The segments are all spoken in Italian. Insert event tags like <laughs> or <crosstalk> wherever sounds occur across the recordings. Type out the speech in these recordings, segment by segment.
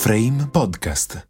Frame Podcast.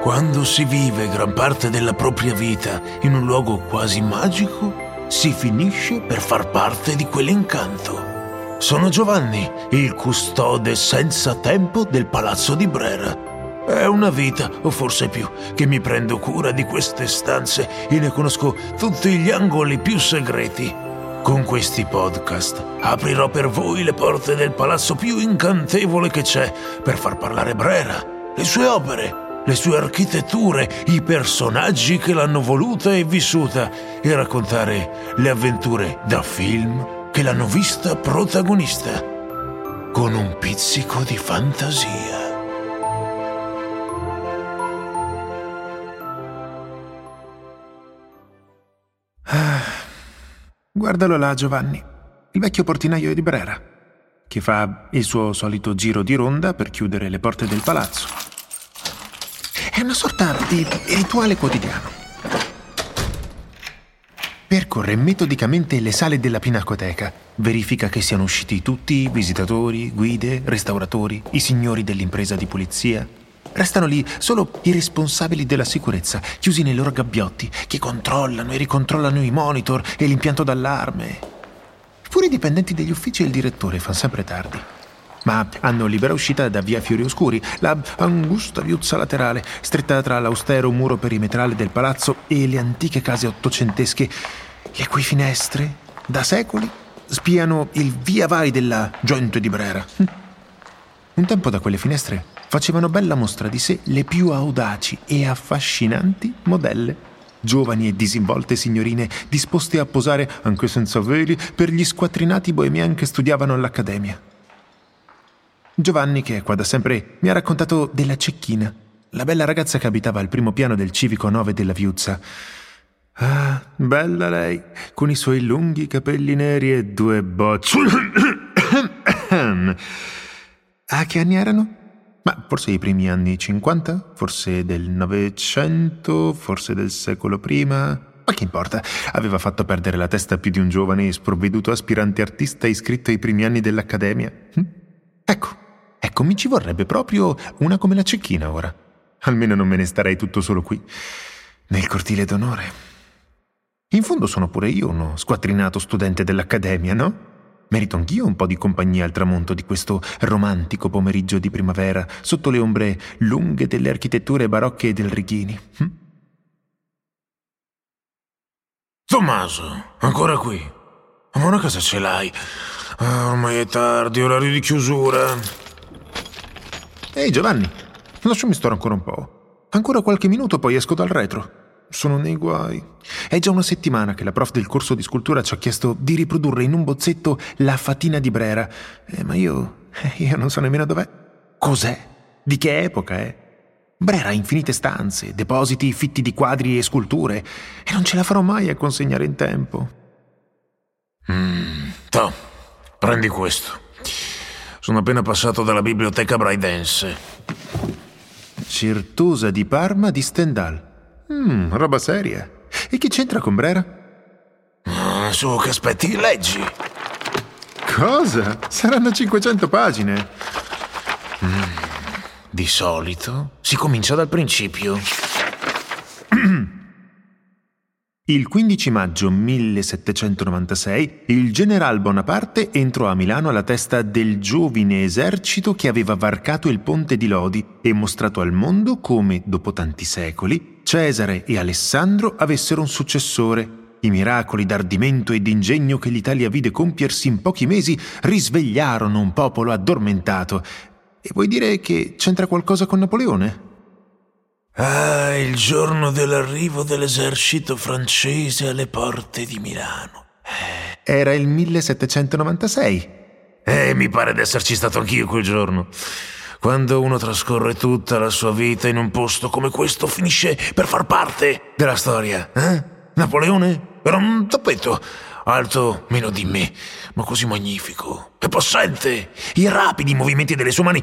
Quando si vive gran parte della propria vita in un luogo quasi magico, si finisce per far parte di quell'incanto. Sono Giovanni, il custode senza tempo del palazzo di Brera. È una vita, o forse più, che mi prendo cura di queste stanze e ne conosco tutti gli angoli più segreti. Con questi podcast aprirò per voi le porte del palazzo più incantevole che c'è per far parlare Brera, le sue opere, le sue architetture, i personaggi che l'hanno voluta e vissuta e raccontare le avventure da film che l'hanno vista protagonista, con un pizzico di fantasia. Guardalo là, Giovanni, il vecchio portinaio di Brera, che fa il suo solito giro di ronda per chiudere le porte del palazzo. È una sorta di rituale quotidiano. Percorre metodicamente le sale della pinacoteca, verifica che siano usciti tutti visitatori, guide, restauratori, i signori dell'impresa di pulizia. Restano lì solo i responsabili della sicurezza, chiusi nei loro gabbiotti, che controllano e ricontrollano i monitor e l'impianto d'allarme. Pure i dipendenti degli uffici e il direttore fanno sempre tardi. Ma hanno libera uscita da via Fiori Oscuri, la angusta viuzza laterale, stretta tra l'austero muro perimetrale del palazzo e le antiche case ottocentesche, le cui finestre, da secoli, spiano il via vai della gente di Brera. Un tempo da quelle finestre facevano bella mostra di sé le più audaci e affascinanti modelle. Giovani e disinvolte signorine disposte a posare, anche senza veli, per gli squattrinati bohemian che studiavano all'accademia. Giovanni, che è qua da sempre, mi ha raccontato della Cecchina, la bella ragazza che abitava al primo piano del civico 9 della Viuzza. Ah, bella lei, con i suoi lunghi capelli neri e due bocce. <coughs> ah, che anni erano? Ma forse i primi anni 50, forse del Novecento, forse del secolo prima. Ma che importa? Aveva fatto perdere la testa più di un giovane e sprovveduto aspirante artista iscritto ai primi anni dell'accademia. Hm? Ecco, ecco, mi ci vorrebbe proprio una come la cecchina ora. Almeno non me ne starei tutto solo qui, nel cortile d'onore. In fondo sono pure io uno squattrinato studente dell'accademia, no? Merito anch'io un po' di compagnia al tramonto di questo romantico pomeriggio di primavera, sotto le ombre lunghe delle architetture barocche del Righini. Hm? Tommaso, ancora qui? Ma una casa ce l'hai? Ah, ormai è tardi, orario di chiusura. Ehi Giovanni, lasciami stare ancora un po'. Ancora qualche minuto poi esco dal retro. Sono nei guai. È già una settimana che la prof del corso di scultura ci ha chiesto di riprodurre in un bozzetto la fatina di Brera. Eh, ma io. <laughs> Io non so nemmeno dov'è. Cos'è? Di che epoca è? Brera ha infinite stanze, depositi fitti di quadri e sculture, e non ce la farò mai a consegnare in tempo. Mm, to, prendi questo. Sono appena passato dalla biblioteca braidense. Certosa di Parma di Stendhal. Mmm, roba seria. E che c'entra con Brera? Ah, su, che aspetti, leggi. Cosa? Saranno 500 pagine. Mm, di solito si comincia dal principio. <clears throat> Il 15 maggio 1796 il general Bonaparte entrò a Milano alla testa del giovine esercito che aveva varcato il ponte di Lodi e mostrato al mondo come, dopo tanti secoli, Cesare e Alessandro avessero un successore. I miracoli d'ardimento e d'ingegno che l'Italia vide compiersi in pochi mesi risvegliarono un popolo addormentato. E vuoi dire che c'entra qualcosa con Napoleone? Ah, il giorno dell'arrivo dell'esercito francese alle porte di Milano. Era il 1796. Eh, mi pare di esserci stato anch'io quel giorno. Quando uno trascorre tutta la sua vita in un posto come questo, finisce per far parte della storia. Eh? Napoleone era un tappeto, alto meno di me, ma così magnifico e possente. I rapidi movimenti delle sue mani.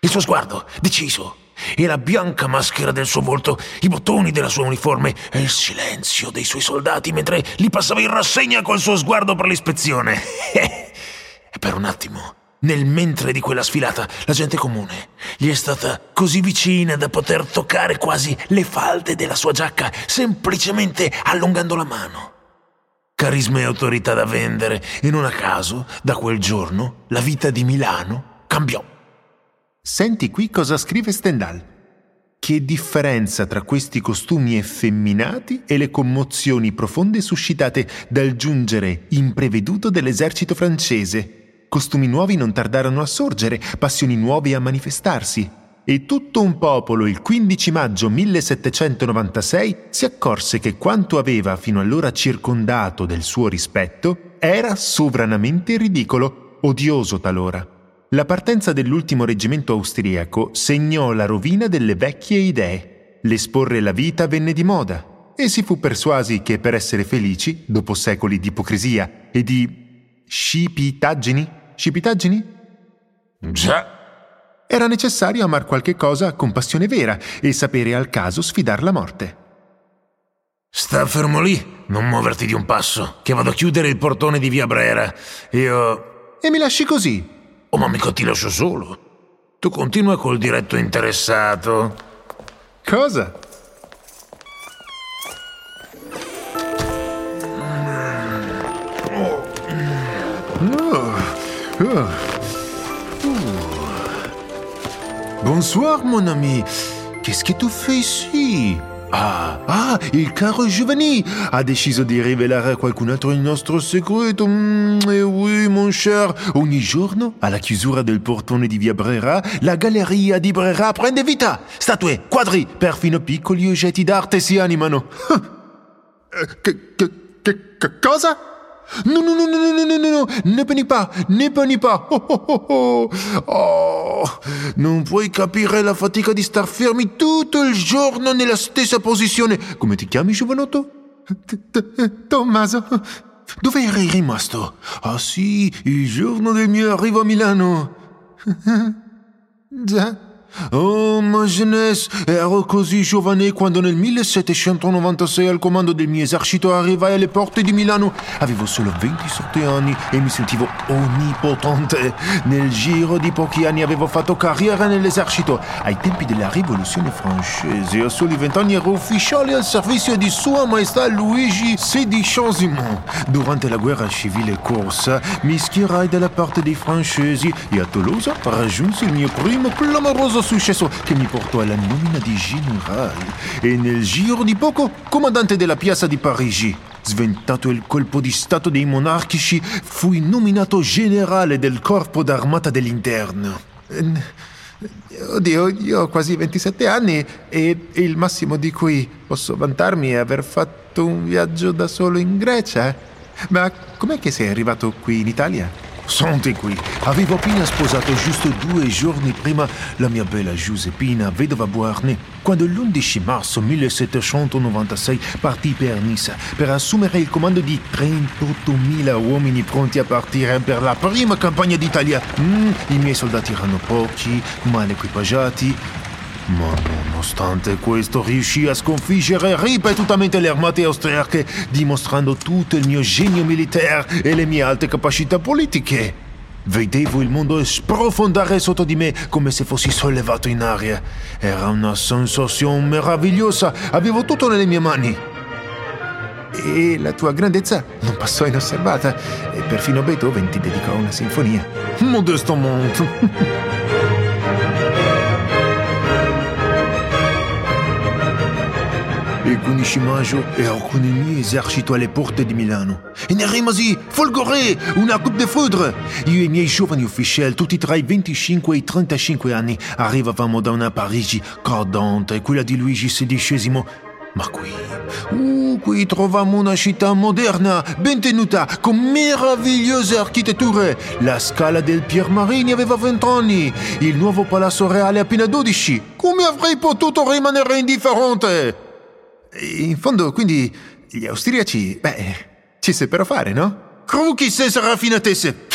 Il suo sguardo, deciso, e la bianca maschera del suo volto, i bottoni della sua uniforme e il silenzio dei suoi soldati mentre li passava in rassegna col suo sguardo per l'ispezione. e <laughs> per un attimo, nel mentre di quella sfilata, la gente comune gli è stata così vicina da poter toccare quasi le falde della sua giacca, semplicemente allungando la mano. Carisma e autorità da vendere, e non a caso, da quel giorno, la vita di Milano cambiò. Senti qui cosa scrive Stendhal. Che differenza tra questi costumi effeminati e le commozioni profonde suscitate dal giungere impreveduto dell'esercito francese. Costumi nuovi non tardarono a sorgere, passioni nuove a manifestarsi. E tutto un popolo il 15 maggio 1796 si accorse che quanto aveva fino allora circondato del suo rispetto era sovranamente ridicolo, odioso talora. La partenza dell'ultimo reggimento austriaco segnò la rovina delle vecchie idee. L'esporre la vita venne di moda e si fu persuasi che per essere felici, dopo secoli di ipocrisia e di scipitaggini, scipitaggini? Già. Era necessario amar qualche cosa con passione vera e sapere al caso sfidar la morte. Sta fermo lì, non muoverti di un passo, che vado a chiudere il portone di via Brera. Io... E mi lasci così, Oh, ma mica ti lascio solo. Tu continua col diretto interessato. Cosa? Oh. Oh. Bonsoir, mon ami. Qu'est-ce que tu fais ici? Ah, ah, il caro Giovanni ha deciso di rivelare a qualcun altro il nostro segreto. Mm, eh oui, mon cher. Ogni giorno, alla chiusura del portone di via Brera, la galleria di Brera prende vita. Statue, quadri, perfino piccoli oggetti d'arte si animano. <laughs> che, che, che, cosa? Non, non, non, non, non, non, non, ne panique pas, ne panique pas. Oh, oh, oh, oh. oh, non puoi capire la fatica di star fermi tutto il giorno nella stessa posizione. Come ti chiami, giovanotto? Tommaso. Dove eri rimasto? Ah sì, il giorno del mio arrivo a Milano. <laughs> Già. Oh, ma jeunesse, ero così giovane quando nel 1796 al comando del mio esercito arrivai alle porte di Milano. Avevo solo 27 anni e mi sentivo onnipotente. Nel giro di pochi anni avevo fatto carriera nell'esercito. Ai tempi della rivoluzione francese, a soli 20 anni ero ufficiale al servizio di Sua Maestà Luigi XVI. Durante la guerra civile corsa, mi schierai dalla parte dei francesi e a Tolosa raggiunsi il mio primo clamoroso successo che mi portò alla nomina di generale e nel giro di poco comandante della piazza di Parigi. Sventato il colpo di stato dei monarchici, fui nominato generale del corpo d'armata dell'interno. Oddio, io ho quasi 27 anni e il massimo di cui posso vantarmi è aver fatto un viaggio da solo in Grecia. Ma com'è che sei arrivato qui in Italia? Senti qui, avevo appena sposato giusto due giorni prima la mia bella Giuseppina, vedova Buarne, quando l'11 marzo 1796 partì per Nizza per assumere il comando di 38.000 uomini pronti a partire per la prima campagna d'Italia. Mm, I miei soldati erano pochi, mal equipaggiati, ma nonostante questo riuscì a sconfiggere ripetutamente le armate austriache, dimostrando tutto il mio genio militare e le mie alte capacità politiche. Vedevo il mondo sprofondare sotto di me come se fossi sollevato in aria. Era una sensazione meravigliosa, avevo tutto nelle mie mani. E la tua grandezza non passò inosservata e perfino Beethoven ti dedicò una sinfonia. Modestement. <laughs> Il 15 maggio con il mio esercito alle porte di Milano e ne rimasi folgore, una coupe de foudre. Io e i miei giovani ufficiali, tutti tra i 25 e i 35 anni, arrivavamo da una Parigi cardante, quella di Luigi XVI. Ma qui, uh, qui trovammo una città moderna, ben tenuta, con meravigliose architetture. La scala del Piermarini aveva 20 anni, il nuovo palazzo reale appena 12. Come avrei potuto rimanere indifferente? In fondo, quindi, gli austriaci, beh, ci seppero fare, no? Cruchi senza raffinatezze!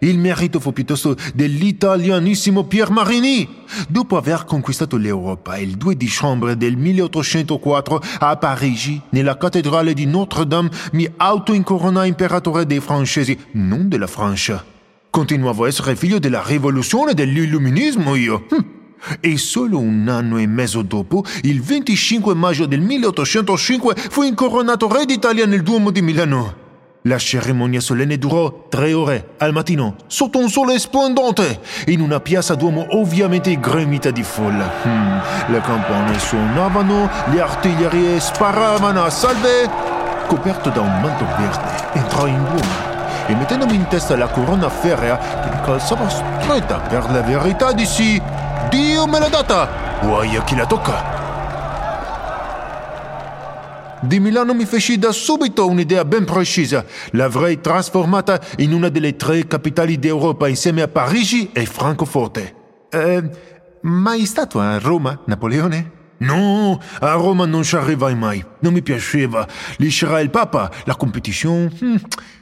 Il merito fu piuttosto dell'italianissimo Pierre Marini. Dopo aver conquistato l'Europa il 2 dicembre del 1804 a Parigi, nella cattedrale di Notre-Dame, mi autoincoronai imperatore dei francesi, non della Francia. Continuavo a essere figlio della rivoluzione dell'illuminismo io. Hm. E solo un anno e mezzo dopo, il 25 maggio del 1805, fu incoronato re d'Italia nel Duomo di Milano. La cerimonia solenne durò tre ore al mattino, sotto un sole splendente, in una piazza Duomo ovviamente gremita di folla. Hmm. Le campane suonavano, le artiglierie sparavano a salve. Coperto da un manto verde, entrai in Duomo e mettendomi in testa la corona ferrea che mi calzava stretta per la verità dissi Dio me l'ha data, guai a chi la tocca. Di Milano mi feci da subito un'idea ben precisa. L'avrei trasformata in una delle tre capitali d'Europa insieme a Parigi e Francoforte. Eh, mai stato a Roma, Napoleone? No, a Roma non ci arrivai mai. Non mi piaceva. Lì c'era il Papa, la competizione. Hmm.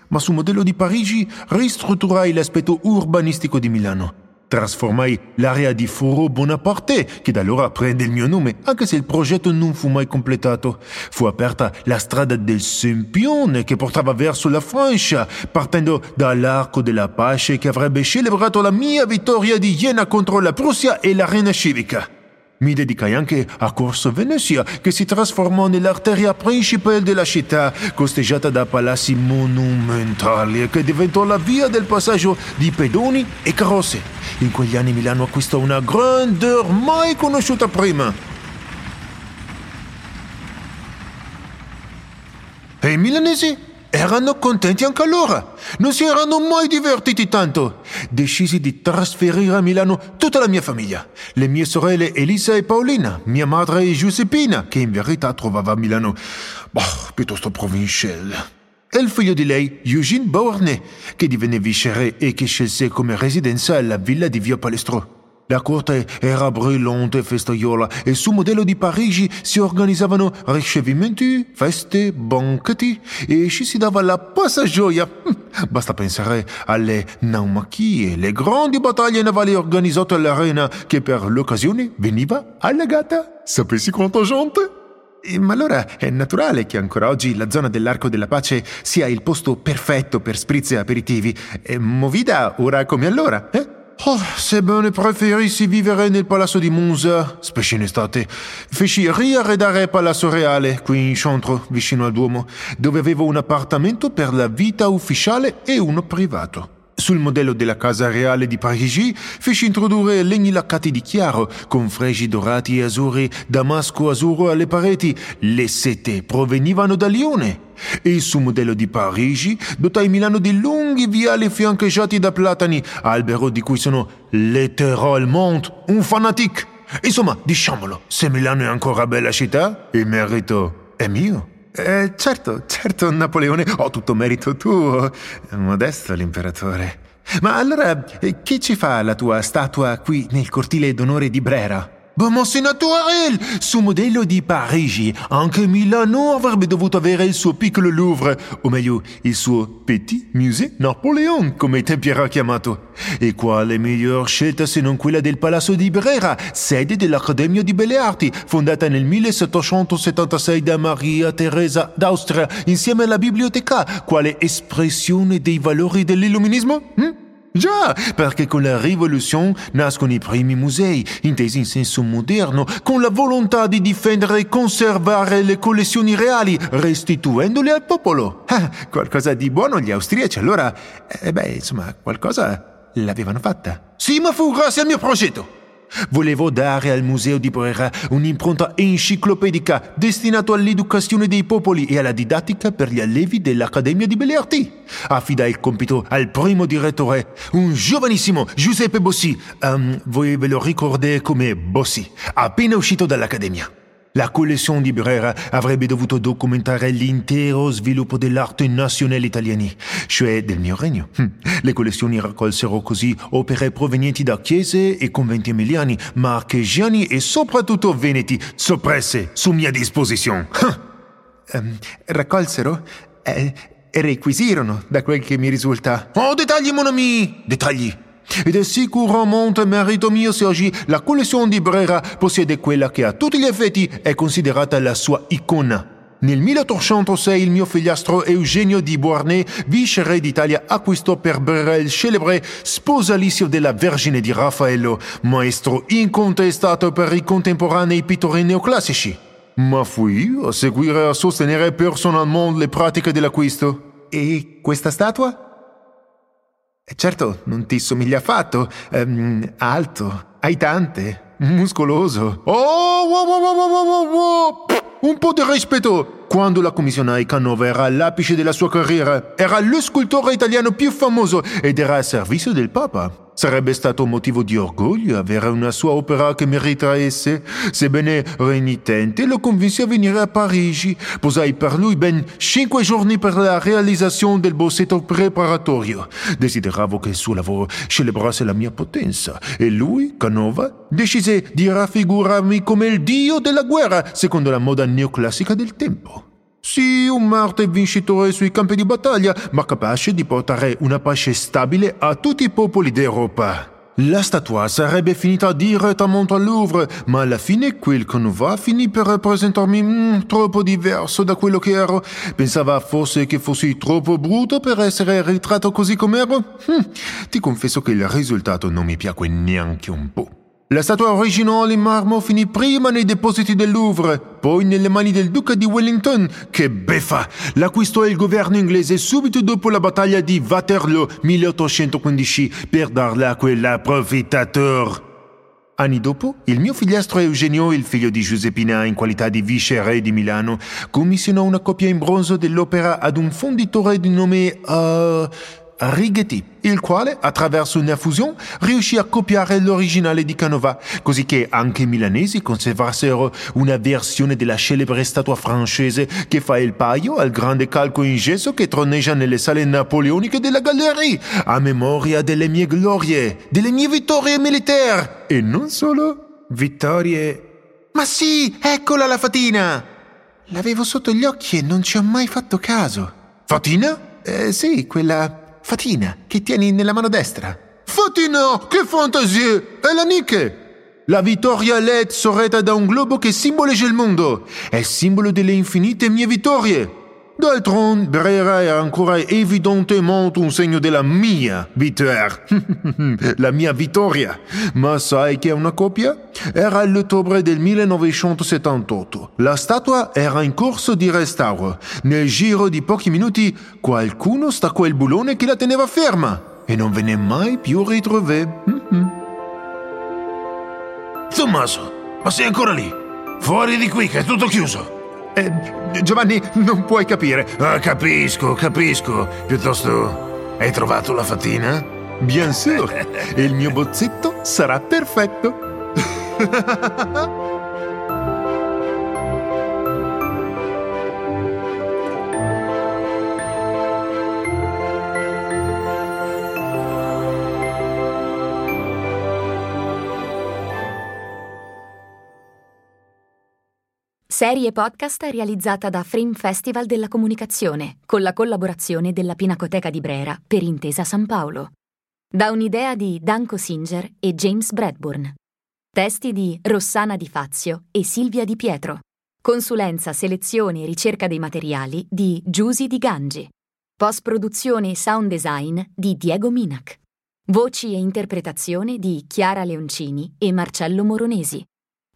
Ma sul modello di Parigi ristrutturai l'aspetto urbanistico di Milano. Trasformai l'area di Foro Bonaparte, che da prende il mio nome, anche se il progetto non fu mai completato. Fu aperta la strada del Sempione che portava verso la Francia, partendo dall'Arco della Pace che avrebbe celebrato la mia vittoria di Iena contro la Prussia e la Reina Civica. Mi dedicai anche a Corso Venezia, che si trasformò nell'arteria principale della città, costeggiata da palazzi monumentali che diventò la via del passaggio di pedoni e carrozze. In quegli anni Milano acquistò una grandeur mai conosciuta prima. E i milanesi erano contenti anche loro. Non si erano mai divertiti tanto. Decisi di trasferire a Milano tutta la mia famiglia. Le mie sorelle Elisa e Paolina, mia madre Giuseppina, che in verità trovava a Milano boh, piuttosto provinciale. E il figlio di lei, Eugene Beauharnais, che divenne viceré e che scelse come residenza la villa di Via Palestro. La corte era brillante e festaiola e sul modello di Parigi si organizzavano ricevimenti, feste, banchetti e ci si dava la passa gioia. <laughs> Basta pensare alle naumachie, le grandi battaglie navali organizzate all'arena che per l'occasione veniva allegata. Sapessi quanta gente? Ma allora è naturale che ancora oggi la zona dell'Arco della Pace sia il posto perfetto per spritz e aperitivi. E movida ora come allora, eh? Oh, sebbene preferissi vivere nel palazzo di Monza, specie in estate, feci riarredare Palazzo Reale, qui in centro, vicino al Duomo, dove avevo un appartamento per la vita ufficiale e uno privato. Sul modello della casa reale di Parigi feci introdurre legni laccati di chiaro, con fregi dorati e azzurri, damasco azzurro alle pareti. Le sete provenivano da Lione. E sul modello di Parigi dotai Milano di lunghi viali fiancheggiati da platani, albero di cui sono letteralmente un fanatique. Insomma, diciamolo, se Milano è ancora bella città, il merito è mio. Eh, certo, certo, Napoleone, ho tutto merito tuo. Modesto l'imperatore. Ma allora, eh, chi ci fa la tua statua qui nel cortile d'onore di Brera? Ma c'est naturel! Su modello di Parigi, anche Milano avrebbe dovuto avere il suo piccolo Louvre, o meglio, il suo Petit Musée Napoléon, come tempi era chiamato. E quale miglior scelta se non quella del Palazzo di Brera, sede dell'Accademia di Belle Arti, fondata nel 1776 da Maria Teresa d'Austria, insieme alla biblioteca, quale espressione dei valori dell'illuminismo? Hm? Già, perché con la rivoluzione nascono i primi musei, intesi in senso moderno, con la volontà di difendere e conservare le collezioni reali, restituendole al popolo. Ah, qualcosa di buono gli austriaci, allora, eh beh, insomma, qualcosa l'avevano fatta. Sì, ma fu grazie al mio progetto. Volevo dare al Museo di Brera un'impronta enciclopedica destinato all'educazione dei popoli e alla didattica per gli allievi dell'Accademia di Belle Arti. Affidai il compito al primo direttore, un giovanissimo Giuseppe Bossi. Um, voi ve lo ricordate come Bossi, appena uscito dall'Accademia. La collezione di Brera avrebbe dovuto documentare l'intero sviluppo dell'arte nazionale italiana, cioè del mio regno. Hm. Le collezioni raccolsero così opere provenienti da chiese e conventi emiliani, marchegiani e soprattutto veneti, soppresse su mia disposizione. Um, raccolsero? Eh, requisirono, da quel che mi risulta. Oh, dettagli, mon ami! Dettagli! Ed è sicuramente merito mio se oggi la collezione di Brera possiede quella che a tutti gli effetti è considerata la sua icona. Nel 1806 il mio figliastro Eugenio di Beauharnais, vice re d'Italia, acquistò per Brera il celebre sposalizio della Vergine di Raffaello, maestro incontestato per i contemporanei pittori neoclassici. Ma fui a seguire e a sostenere personalmente le pratiche dell'acquisto. E questa statua? Certo, non ti somiglia affatto. Ehm, alto, hai tante, muscoloso. Oh, wow, wow, wow, wow, wow, wow. Un po' di rispetto! Quando la commissionai Canova era all'apice della sua carriera, era lo scultore italiano più famoso ed era a servizio del Papa. Sarebbe stato motivo di orgoglio avere una sua opera che meritasse. Sebbene renitente, lo convinsi a venire a Parigi. Posai per lui ben cinque giorni per la realizzazione del bozzetto preparatorio. Desideravo che il suo lavoro celebrasse la mia potenza e lui, Canova, decise di raffigurarmi come il dio della guerra, secondo la moda neoclassica del tempo. Sì, un Marte vincitore sui campi di battaglia, ma capace di portare una pace stabile a tutti i popoli d'Europa. La statua sarebbe finita direttamente al Louvre, ma alla fine quel Canova finì per rappresentarmi mm, troppo diverso da quello che ero. Pensava forse che fossi troppo brutto per essere ritratto così com'ero? Hm, ti confesso che il risultato non mi piacque neanche un po'. La statua originale in marmo finì prima nei depositi del Louvre, poi nelle mani del duca di Wellington, che beffa! L'acquistò il governo inglese subito dopo la battaglia di Waterloo 1815 per darla a quell'approfittator. Anni dopo, il mio figliastro Eugenio, il figlio di Giuseppina in qualità di vice re di Milano, commissionò una copia in bronzo dell'opera ad un fonditore di nome... Uh, Righetti, il quale, attraverso una fusione, riuscì a copiare l'originale di Canova, così che anche i milanesi conservassero una versione della celebre statua francese che fa il paio al grande calco in gesso che troneggia nelle sale napoleoniche della Galleria, a memoria delle mie glorie, delle mie vittorie militari. E non solo vittorie... Ma sì, eccola la fatina! L'avevo sotto gli occhi e non ci ho mai fatto caso. Fatina? Eh, sì, quella Fatina, che tieni nella mano destra. Fatina, che fantasie! È la Nike! La vittoria LED sorretta da un globo che simboleggia il mondo. È simbolo delle infinite mie vittorie. D'altronde, Brera è ancora evidentemente un segno della mia vittoria. <laughs> la mia vittoria. Ma sai che è una copia? Era l'ottobre del 1978. La statua era in corso di restauro. Nel giro di pochi minuti qualcuno staccò il bullone che la teneva ferma e non venne mai più ritrovata. Tommaso, ma sei ancora lì? Fuori di qui che è tutto chiuso. Eh, Giovanni, non puoi capire. Ah, capisco, capisco. Piuttosto, hai trovato la fatina? Bien sûr. <laughs> Il mio bozzetto sarà perfetto. <laughs> Serie podcast realizzata da Frame Festival della Comunicazione con la collaborazione della Pinacoteca di Brera per Intesa San Paolo. Da un'idea di Danko Singer e James Bradburn. Testi di Rossana Di Fazio e Silvia Di Pietro. Consulenza, selezione e ricerca dei materiali di Giusy Di Gangi. Post-produzione e sound design di Diego Minac. Voci e interpretazione di Chiara Leoncini e Marcello Moronesi.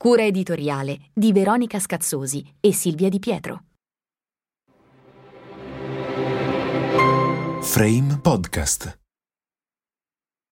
Cura editoriale di Veronica Scazzosi e Silvia Di Pietro. Frame Podcast